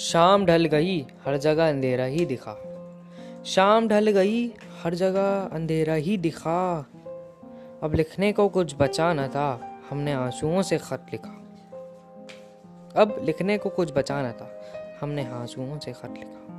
شام ڈھل گئی، ہر جگہ اندھیرا ہی دکھا۔ شام ڈھل گئی، ہر جگہ اندھیرا ہی دکھا۔ اب لکھنے کو کچھ بچا نہ تھا، ہم نے آنسوؤں سے خط لکھا۔ اب لکھنے کو کچھ بچا نہ تھا، ہم نے آنسوؤں سے خط لکھا۔